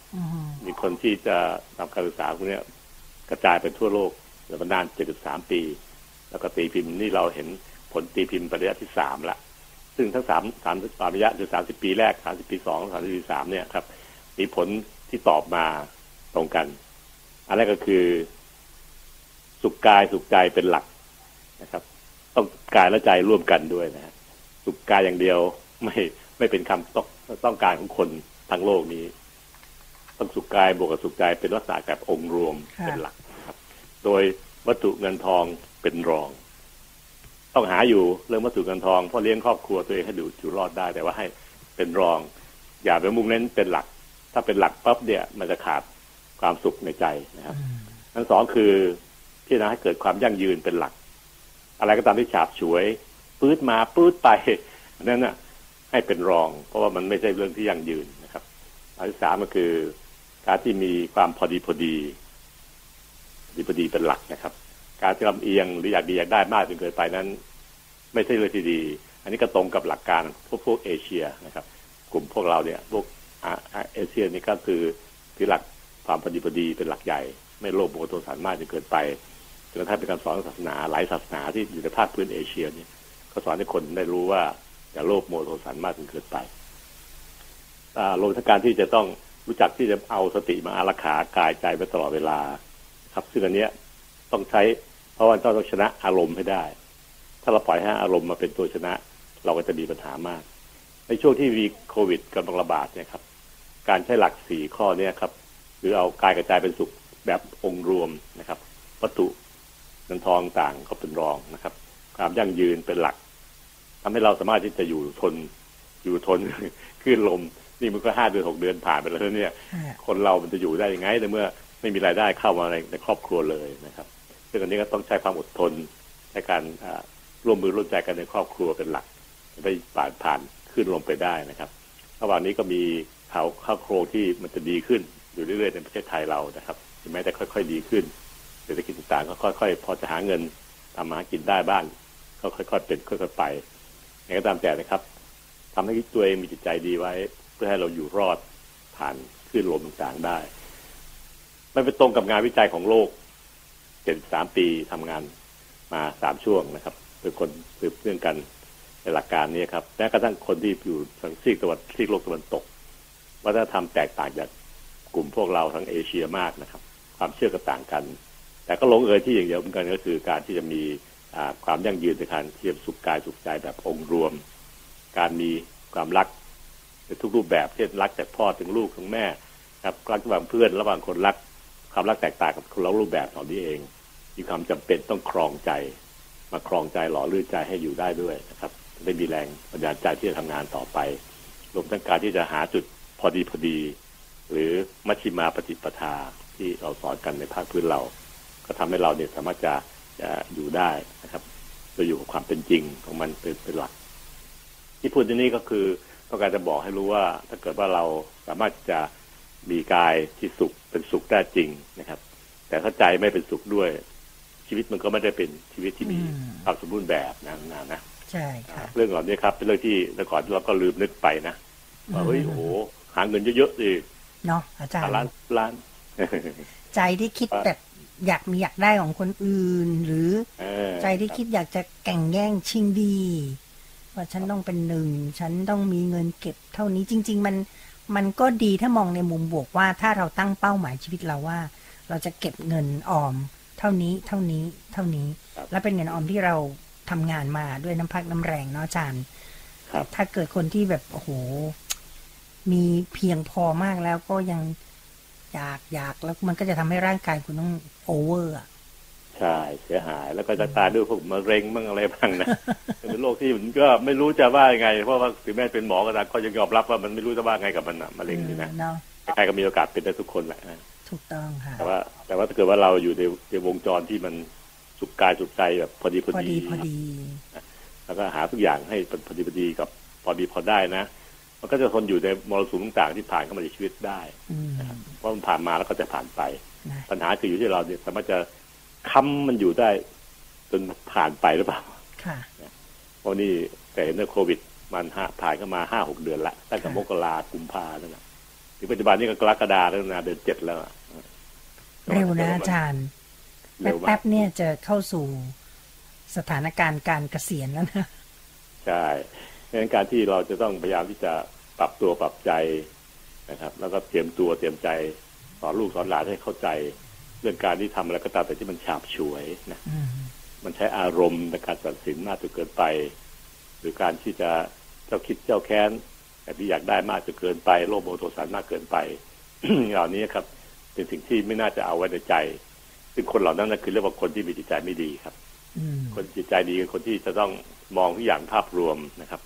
มีคนที่จะทำการศึกษาพวกเนี้ยกระจายไปทั่วโลกแล้วมานาน73ปี แล้วก็ตีพิมพ์นี่เราเห็นผลตีพิมพ์ประยะที่สามละซึ่งทั้งสามสามสามระยะคือสามสิบปีแรกสามสิบปีสองสามสิบปีสามเนี่ยครับ มีผล ที่ตอบมาตรงกัน อันแรกก็คือ สุขกายสุขใจเป็นหลักนะครับ ต้องกายและใจร่วมกันด้วยนะฮะสุขกายอย่างเดียวไม่ไม่เป็นคำต้องต้องการของคนทั้งโลกนี้ ต้องสุขกายบวกกับสุขใจเป็นลักษณะแบบองค์รวมค่ะเป็นหลักนะครับ โดยวัตถุเงินทองเป็นรอง ต้องหาอยู่เรื่องวัตถุเงินทองเพราะเลี้ยงครอบครัวตัวเองให้ดูอยู่รอดได้ แต่ว่าให้เป็นรอง อย่าไปมุ่งเน้นเป็นหลัก ถ้าเป็นหลักปั๊บเนี่ยมันจะขาดความสุขในใจนะครับอืมอันสองคือพิจารณาให้เกิดความยั่งยืนเป็นหลัก อะไรก็ตามที่ฉาบฉวยปื๊ดมาปื๊ดไปอันนั้นน่ะ ให้เป็นรอง เพราะว่ามันไม่ใช่เรื่องที่ยั่งยืนนะครับอันที่สามก็คือ การที่มีความพอดีพอดีพอดีพอดีเป็นหลักนะครับ การที่ลำเอียงหรืออยากดีอยากได้มากจนเกินไปนั้น ไม่ใช่เรื่องที่ดี อันนี้ก็ตรงกับหลักการพวกพวกเอเชียนะครับ กลุ่มพวกเราเนี่ยพวกอาอา เอเชียนี่ก็คือถือหลักความพอดีพอดีเป็นหลักใหญ่ ไม่โลภโมโทสารมากจนเกินไปจนกระทั่งเป็นการสอนศาสนาหลายศาสนาที่อยู่ในภาคพื้นเอเชียเนี่ยก็สอนให้คนได้รู้ว่าอย่าโลภโมโทสารมากจนเกินไปอารวมทั้งการที่จะต้องรู้จักที่จะเอาสติมาอารักขากายใจไว้ตลอดเวลา ครับซึ่งอันเนี้ยต้องใช้เพราะว่าต้องชนะอารมณ์ให้ได้ ถ้าเราปล่อยให้อารมณ์มาเป็นตัวชนะ เราก็จะมีปัญหามาก ในช่วงที่มีโควิดกำลังระบาดเนี่ยครับ การใช้หลักสี่ข้อเนี้ครับ หรือเอากายกระจายเป็นสุขแบบองค์รวมนะครับ วัตถุเงินทองต่างก็เป็นรองนะครับ ความยั่งยืนเป็นหลักทำให้เราสามารถที่จะอยู่ทนอยู่ทนคลื่นลม นี่มันก็ห้าเดือนหกเดือนผ่านไปแล้วเนี่ย คนเรามันจะอยู่ได้ยังไงในเมื่อไม่มีรายได้เข้ามาในในครอบครัวเลยนะครับซึ่งอันนี้ก็ต้องใช้ความอดทนในการร่วมมือร่วมใจกันในครอบครัวเป็นหลักได้ผ่านผ่านขึ้นลงไปได้นะครับ ระหว่างนี้ก็มีเขาข้าวโครงที่มันจะดีขึ้นอยู่เรื่อยๆในประเทศไทยเรานะครับแม้แต่ค่อยๆดีขึ้นเศรษฐกิจต่างๆก็ค่อย ๆ พอจะหาเงินทำมาหากินได้บ้างก็ค่อยๆเป็นค่อยๆไปอย่างก็ตามแต่นะครับทำให้ตัวเองมีจิตใจดีไว้ เพื่อให้เราอยู่รอดผ่านขึ้นลมต่างๆได้มันเป็นตรงกับงานวิจัยของโลกเจ็ดสามปีทำงานมาสามช่วงนะครับเป็นคนสืบเนื่องกันในหลักการนี้ครับแม้กระทั่งคนที่อยู่ทางซีกตะวันซีกโลกตะวันตก วัฒนธรรมแตกต่างจากกลุ่มพวกเราทั้งเอเชียมากนะครับ ความเชื่อก็ต่างกัน แต่ก็ลงเอยที่อย่างเดียวเหมือนกันก็คือการที่จะมีความยั่งยืนในการเทียมสุขกายสุขใจแบบองค์รวม การมีความรักในทุกรูปแบบเช่นรักจากพ่อถึงลูกถึงแม่ครับรักระหว่างเพื่อนระหว่างคนรักความรักแตกต่างกับคนละรูปแบบของนี้เองมีความจำเป็นต้องครองใจ มาครองใจหล่อลื่นใจให้อยู่ได้ด้วยนะครับได้มีแรงปัญญาใจที่จะทำงานต่อไปรวมทั้งการที่จะหาจุด อดีพอดี หรือมัชชิมาปฏิปทาที่เราสอนกันในภาคพื้นเรา ก็ทำให้เราเนี่ยสามารถจะจะอยู่ได้นะครับโดยอยู่กับความเป็นจริงของมันเป็นเป็นหลัก ที่พูดที่นี้ก็คือต้องการจะบอกให้รู้ว่า ถ้าเกิดว่าเราสามารถจะมีกายที่สุขเป็นสุขได้จริงนะครับ แต่ถ้าใจไม่เป็นสุขด้วย ชีวิตมันก็ไม่ได้เป็นชีวิตที่มีความสมบูรณ์แบบนะนะนะใช่ค่ะเรื่องเหล่านี้ครับ เป็นเรื่องที่แต่ก่อนเราก็ลืมนึกไปนะว่าเฮ้ยโอ้โหหาเงินเยอะๆสิเนาะอาจารย์ล้านล้าน ใจที่คิดแบบอยากมีอยากได้ของคนอื่น หรือใจที่คิดอยากจะแก่งแย่งชิงดี ว่าฉันต้องเป็นหนึ่ง ฉันต้องมีเงินเก็บเท่านี้จริง ๆ มันมันก็ดีถ้ามองในมุมบวกว่า ถ้าเราตั้งเป้าหมายชีวิตเราว่า เราจะเก็บเงินออม เท่านี้เท่านี้เท่านี้ และเป็นเงินออมที่เราทำงานมาด้วยน้ำพักน้ำแรงเนาะอาจารย์ถ้าเกิดคนที่แบบโอ้โห มีเพียงพอมากแล้วก็ยังอยากอยากแล้วมันก็จะทำให้ร่างกายคุณต้องโอเวอร์อะใช่เสียหายแล้วก็จะตายด้วยพวกมะเร็งบ้างอะไรบ้างนะเป็นโรคที่มันก็ไม่รู้จะว่ายังไง เพราะว่าถึงแม้เป็นหมอก็ตามก็ยังยอมรับว่ามันไม่รู้จะว่าไงกับมันมะเร็งนี่นะใครก็มีโอกาสเป็นได้ทุกคนแหละถูกต้องค่ะแต่ว่า แต่ว่าถ้าเกิดว่าเราอยู่ในในวงจรที่มันสุขกายสุขใจแบบพอดีพอดีพอดี แล้วก็หาทุกอย่างให้พอดีพอดีกับพอดีพอได้นะ มันก็จะทนอยู่ในมรสุมต่างๆที่ผ่านเข้ามาในชีวิตได้เพราะมันผ่านมาแล้วก็จะผ่านไป ปัญหาคืออยู่ที่เราเนี่ยสามารถจะค้ำมันอยู่ได้จนผ่านไปหรือเปล่าค่ะเพราะนี่แต่เห็นว่าโควิด มันหผ่านเข้ามาห้าหกเดือนละตั้งแต่มกรากุมภาแล้วนะถึงปัจจุบันนี้ก็กรกฎาแล้วนะเดือนเจ็ดแล้วเร็วนะอาจารย์แป๊บๆเนี่ยจะเข้าสู่สถานการณ์การเกษียณแล้วนะใช่ ดังนั้นการที่เราจะต้องพยายามที่จะปรับตัวปรับใจนะครับ แล้วก็เตรียมตัวเตรียมใจสอนลูกสอนหลานให้เข้าใจ เรื่องการที่ทำอะไรก็ตามแต่ที่มันฉาบฉวยนะมันใช้อารมณ์ในการตัดสินมากจนเกินไป หรือการที่จะเจ้าคิดเจ้าแค้นแต่ที่อยากได้มากจนเกินไปโลภโมโทสันมากเกินไปเหล่านี้ครับ เป็นสิ่งที่ไม่น่าจะเอาไว้ในใจ ซึ่งคนเหล่านั้นคือเรียกว่าคนที่มีจิตใจไม่ดีครับคนจิตใจดีคือคนที่จะต้องมองทุกอย่างภาพรวมนะครับ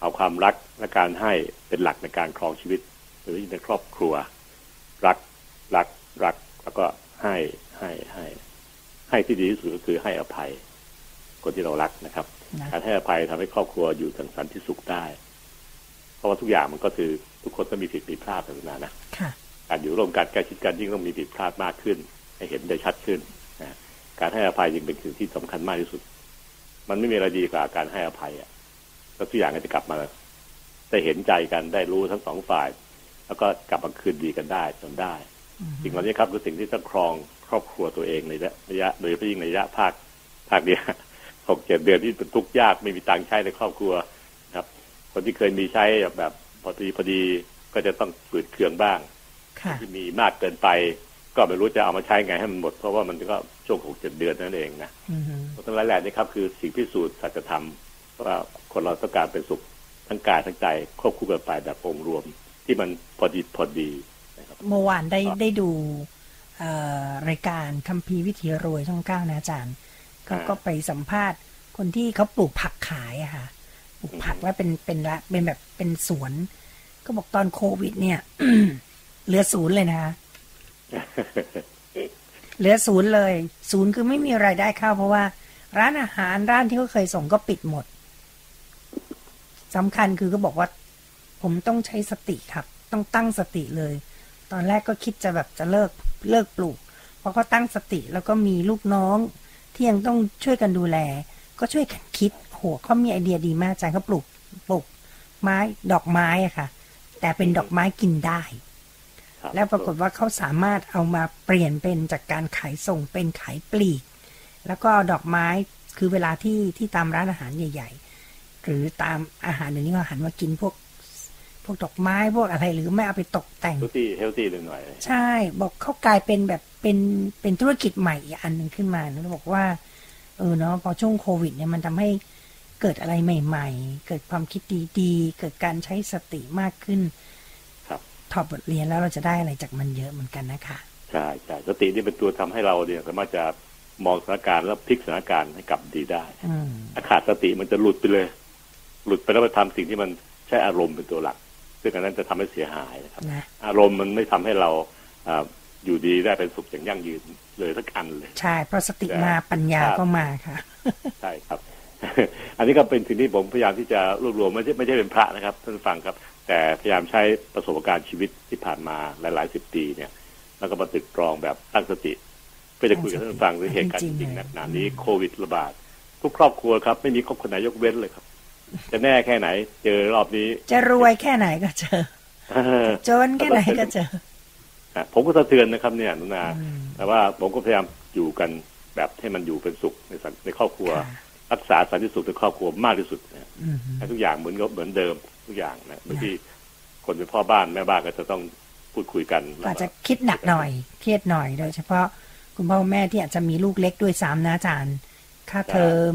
เอาความรักและการให้เป็นหลักในการครองชีวิตหรือในครอบครัว รักรักรักแล้วก็ให้ให้ให้ ให้ที่ดีที่สุดก็คือให้อภัย คนที่เรารักนะครับ การให้อภัยทำให้ครอบครัวอยู่ทางสันติสุขได้ เพราะว่าทุกอย่างมันก็คือทุกคนต้องมีผิดมีพลาดต่างๆนะการอยู่ร่วมกันการคิดกันยิ่งต้องมีผิดพลาดมากขึ้น ให้เห็นได้ชัดขึ้นนะการให้อภัยยิ่งเป็นสิ่งที่สำคัญมากที่สุด มันไม่มีอะไรดีกว่าการให้อภัยอะ แล้วทุกอย่างก็จะกลับมาได้เห็นใจกันได้รู้ทั้งสองฝ่าย แล้วก็กลับมาคืนดีกันได้จนได้สิ่งเหล่านี้ครับคือสิ่งที่ต้องครองครอบครัวตัวเองในระยะโดยเฉพาะยิ่งในระยะภาคภาคเนี้ยหกเจ็ดเดือนที่เป็นทุกข์ยากไม่มีตังค์ใช้ในครอบครัวครับ คนที่เคยมีใช้แบบพอดีพอดีก็จะต้องปืดเคืองบ้างที่มีมากเกินไป ก็ไม่รู้จะเอามาใช้ไงให้มันหมด เพราะว่ามันก็ช่วงหกเจ็ดเดือนนั่นเองนะทั้งหลายแหล่นี่ครับคือสิ่งพิสูจน์สัจธรรม ว่าคนเราต้องการเป็นสุขทั้งกายทั้งใจควบคู่กันไปแบบองค์รวมที่มันพอดีพอดีเมื่อวานได้ได้ดูรายการคัมภีร์วิถีรวยช่องเก้านะอาจารย์เขาก็ไปสัมภาษณ์คนที่เขาปลูกผักขายอะค่ะปลูกผักแล้วเป็นเป็นละเป็นแบบเป็นสวน ก็บอกตอนโควิด เนี่ยเหลือศูนย์เลยนะคะเหลือศูนย์เลย ศูนย์คือไม่มีไรายได้เข้าเพราะว่า ร้านอาหารร้านที่เขาเคยส่งก็ปิดหมด สำคัญคือก็บอกว่า ผมต้องใช้สติครับ ต้องตั้งสติเลย ตอนแรกก็คิดจะแบบจะเลิกเลิกปลูกเพราะเขาตั้งสติแล้วก็มีลูกน้อง ที่ยังต้องช่วยกันดูแล ก็ช่วยกันคิดโหเขามีไอเดียดีมากอาจารย์เขาปลูกปลูกไม้ดอกไม้อะค่ะ แต่เป็นดอกไม้กินได้ครับแล้วปรากฏว่าเขาสามารถเอามาเปลี่ยนเป็นจากการขายส่งเป็นขายปลีก แล้วก็ดอกไม้คือเวลาที่ที่ตามร้านอาหารใหญ่ ๆ หรือตามอาหารเดี๋ยวนี้ก็หันมากินพวก พวกดอกไม้พวกอะไรหรือไม่เอาไปตกแต่ง healthy healthy หน่อย ใช่ บอกเขากลายเป็นแบบเป็นเป็นธุรกิจใหม่อีกอันหนึ่งขึ้นมาแล้วบอกว่า เออเนาะพอช่วงโควิด เนี่ยมันทำให้เกิดอะไรใหม่ ๆ เกิดความคิดดีๆเกิดการใช้สติมากขึ้น ครับถอดบทเรียนแล้วเราจะได้อะไรจากมันเยอะเหมือนกันนะคะใช่ใช่สตินี่เป็นตัวทำให้เราเนี่ยสามารถจะมองสถานการณ์แล้วพลิกสถานการณ์ให้กลับดีได้อืมถ้าขาดสติมันจะหลุดไปเลย หลุดไปแล้วไปทำสิ่งที่มันใช้อารมณ์เป็นตัวหลัก ซึ่งอันนั้นจะทำให้เสียหายนะครับนะอารมณ์มันไม่ทำให้เราอ่าอยู่ดีได้เป็นสุขอย่างยั่งยืนเลยสักอันเลย ใช่เพราะสติมาปัญญาก็มาค่ะ ใช่ครับ อันนี้ก็เป็นสิ่งที่ผมพยายามที่จะรวบรวมไม่ใช่ไม่ใช่เป็นพระนะครับท่านผู้ฟังครับ แต่พยายามใช้ประสบการณ์ชีวิตที่ผ่านมาหลายๆสิบปีเนี่ย แล้วก็มาตึกตรองแบบตั้งสติเพื่อจะคุยกับท่านผู้ฟังถึงเหตุการณ์จจริริงงๆๆเลยนะขณะนี้โควิดระบาดทุกครอบครัวครับ ไม่มีครอบครัวไหนยกเว้นเลยครับ จะแน่แค่ไหน เจอรอบนี้ จะรวยแค่ไหนก็เจอจนแค่ไหนก็เจออะผมก็สะเทือนนะครับ เนี่ยนุนาอืมแต่ว่าผมก็พยายามอยู่กันแบบให้มันอยู่เป็นสุขในสังในครอบครัวค่ะรักษาสันติสุขในครอบครัวมากที่สุดนะอืมให้ทุกอย่างเหมือนก็เหมือนเดิมทุกอย่างนะบางทีคนเป็นพ่อบ้านแม่บ้านก็จะต้องพูดคุยกันก็จะคิดหนักหน่อย เครียดหน่อยโดยเฉพาะคุณพ่อแม่ที่อาจจะมีลูกเล็กด้วยซ้ำนะอาจารย์ค่าเทอม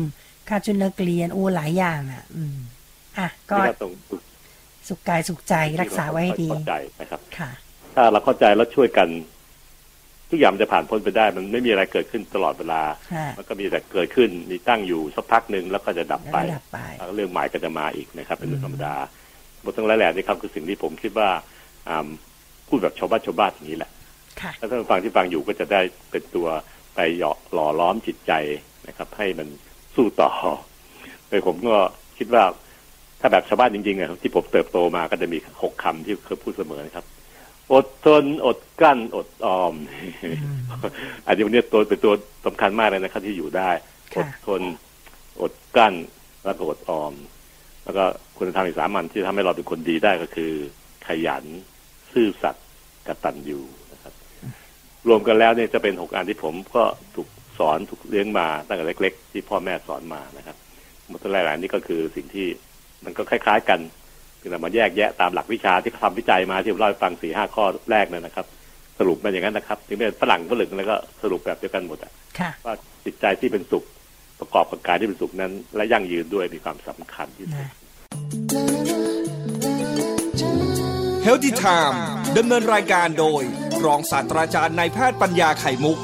ค่าชุดนักเรียนโอ้หลายอย่างอะ อืม อะก็ที่เราต้องสุขกายสุขใจรักษาไว้ให้ดีเข้าใจนะครับ ค่ะ ถ้าเราเข้าใจแล้วช่วยกัน ทุกอย่างมันจะผ่านพ้นไปได้ มันไม่มีอะไรเกิดขึ้นตลอดเวลาค่ะมันก็มีแต่เกิดขึ้น มีตั้งอยู่สักพักหนึ่งแล้วก็จะดับแล้วไปก็ดับไปแล้วเรื่องใหม่ก็จะมาอีกนะครับ เป็นเรื่องธรรมดาบททั้งหลายแหล่นี่ครับคือสิ่งที่ผมคิดว่าอ่าพูดแบบชาวบ้านชาวบ้านอย่างนี้แหละค่ะถ้าท่านผู้ฟังที่ฟังอยู่ก็จะได้เป็นตัวไปหยอหล่อล้อมจิตใจนะครับ ให้มัน สู้ต่อโดยผมก็คิดว่าถ้าแบบชาวบ้านจริงๆอะที่ผมเติบโตมาก็จะมีหกคำที่เคยพูดเสมอนะครับ อดทนอดกลั้นอดออม อันนี้วันนี้ตัวเป็นตัวสำคัญมากเลยนะครับ ที่อยู่ได้อค่ะดทนอดกลั้นแล้วก็อดออม แล้วก็คุณธรรมอีกสามันที่ทำให้เราเป็นคนดีได้ก็คือ ขยันซื่อสัตย์กตัญญูนะครับ รวมกันแล้วเนี่ยจะเป็นหกอันที่ผมก็ถูก สอนถูกเลี้ยงมาตั้งแต่เล็ก ๆ ที่พ่อแม่สอนมานะครับหมดทั้งหลายๆนี่ก็คือสิ่งที่มันก็คล้าย ๆ กันคือเรามาแยกแยะตามหลักวิชาที่เขาทำวิจัยมาที่ผมเล่าให้ฟังสี่ห้าข้อแรกนั่นนะครับ สรุปมาอย่างนั้นนะครับถึงเป็นฝรั่งฝรั่งแล้วก็สรุปแบบเดียวกันหมดอะค่ะว่าจิตใจที่เป็นสุขประกอบกับกายที่เป็นสุขนั้น และยั่งยืนด้วยมีความสำคัญที่สุดนะเฮลติไทม์ดำเนินรายการโดย รองศาสตราจารย์นายแพทย์ปัญญาไข่มุก